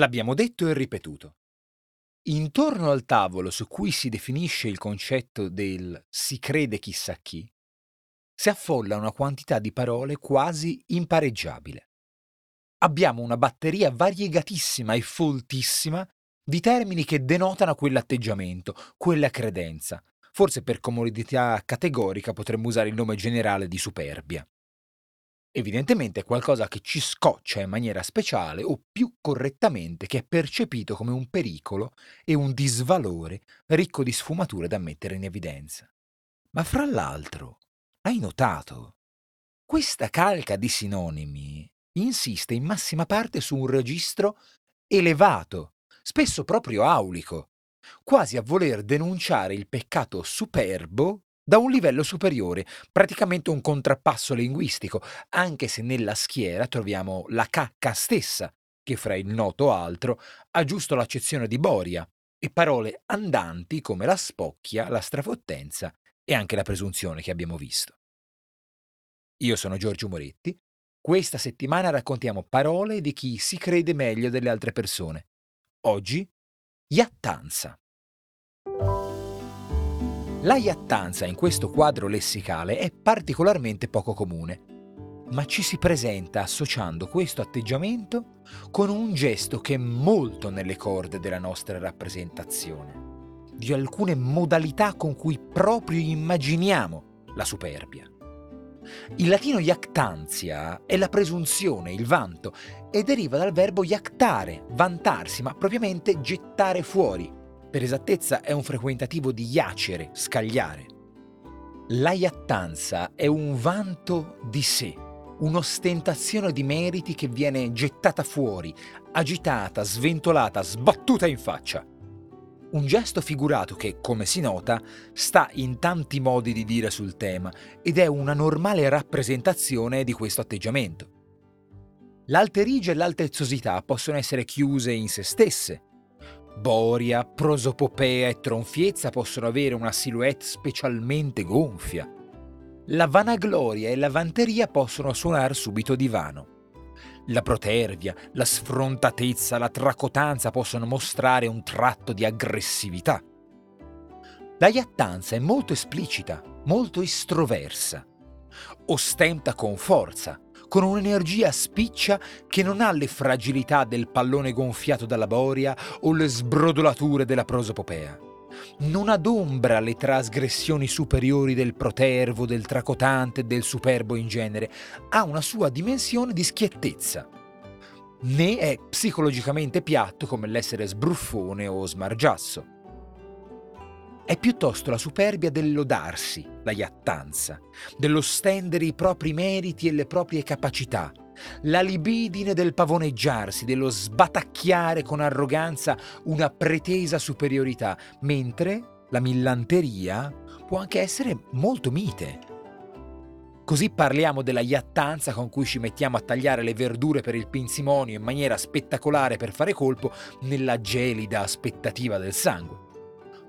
L'abbiamo detto e ripetuto. Intorno al tavolo su cui si definisce il concetto del si crede chissà chi, si affolla una quantità di parole quasi impareggiabile. Abbiamo una batteria variegatissima e foltissima di termini che denotano quell'atteggiamento, quella credenza. Forse per comodità categorica potremmo usare il nome generale di superbia. Evidentemente è qualcosa che ci scoccia in maniera speciale o più correttamente che è percepito come un pericolo e un disvalore ricco di sfumature da mettere in evidenza. Ma fra l'altro, hai notato? Questa calca di sinonimi insiste in massima parte su un registro elevato, spesso proprio aulico, quasi a voler denunciare il peccato superbo da un livello superiore, praticamente un contrappasso linguistico, anche se nella schiera troviamo la cacca stessa, che fra il noto altro ha giusto l'accezione di boria, e parole andanti come la spocchia, la strafottenza e anche la presunzione che abbiamo visto. Io sono Giorgio Moretti. Questa settimana raccontiamo parole di chi si crede meglio delle altre persone. Oggi, iattanza. La iattanza in questo quadro lessicale è particolarmente poco comune, ma ci si presenta associando questo atteggiamento con un gesto che è molto nelle corde della nostra rappresentazione, di alcune modalità con cui proprio immaginiamo la superbia. Il latino iactantia è la presunzione, il vanto, e deriva dal verbo iactare, vantarsi, ma propriamente gettare fuori, per esattezza è un frequentativo di iacere, scagliare. La iattanza è un vanto di sé, un'ostentazione di meriti che viene gettata fuori, agitata, sventolata, sbattuta in faccia. Un gesto figurato che, come si nota, sta in tanti modi di dire sul tema ed è una normale rappresentazione di questo atteggiamento. L'alterigia e l'altezzosità possono essere chiuse in se stesse, Boria, prosopopea e tronfiezza possono avere una silhouette specialmente gonfia. La vanagloria e la vanteria possono suonare subito di vano. La protervia, la sfrontatezza, la tracotanza possono mostrare un tratto di aggressività. La iattanza è molto esplicita, molto estroversa. Ostenta con forza, con un'energia spiccia che non ha le fragilità del pallone gonfiato dalla boria o le sbrodolature della prosopopea. Non adombra le trasgressioni superiori del protervo, del tracotante del superbo in genere, ha una sua dimensione di schiettezza. Né è psicologicamente piatto come l'essere sbruffone o smargiasso è piuttosto la superbia del lodarsi, la iattanza, dello stendere i propri meriti e le proprie capacità, la libidine del pavoneggiarsi, dello sbatacchiare con arroganza una pretesa superiorità, mentre la millanteria può anche essere molto mite. Così parliamo della iattanza con cui ci mettiamo a tagliare le verdure per il pinzimonio in maniera spettacolare per fare colpo nella gelida aspettativa del sangue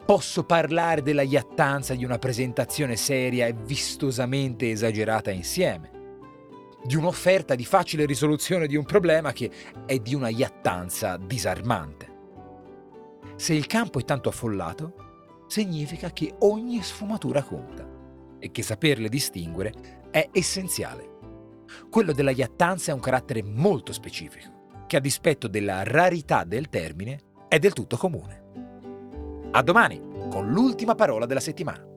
posso parlare della iattanza di una presentazione seria e vistosamente esagerata insieme, di un'offerta di facile risoluzione di un problema che è di una iattanza disarmante. Se il campo è tanto affollato, significa che ogni sfumatura conta e che saperle distinguere è essenziale. Quello della iattanza è un carattere molto specifico, che a dispetto della rarità del termine è del tutto comune. A domani con l'ultima parola della settimana.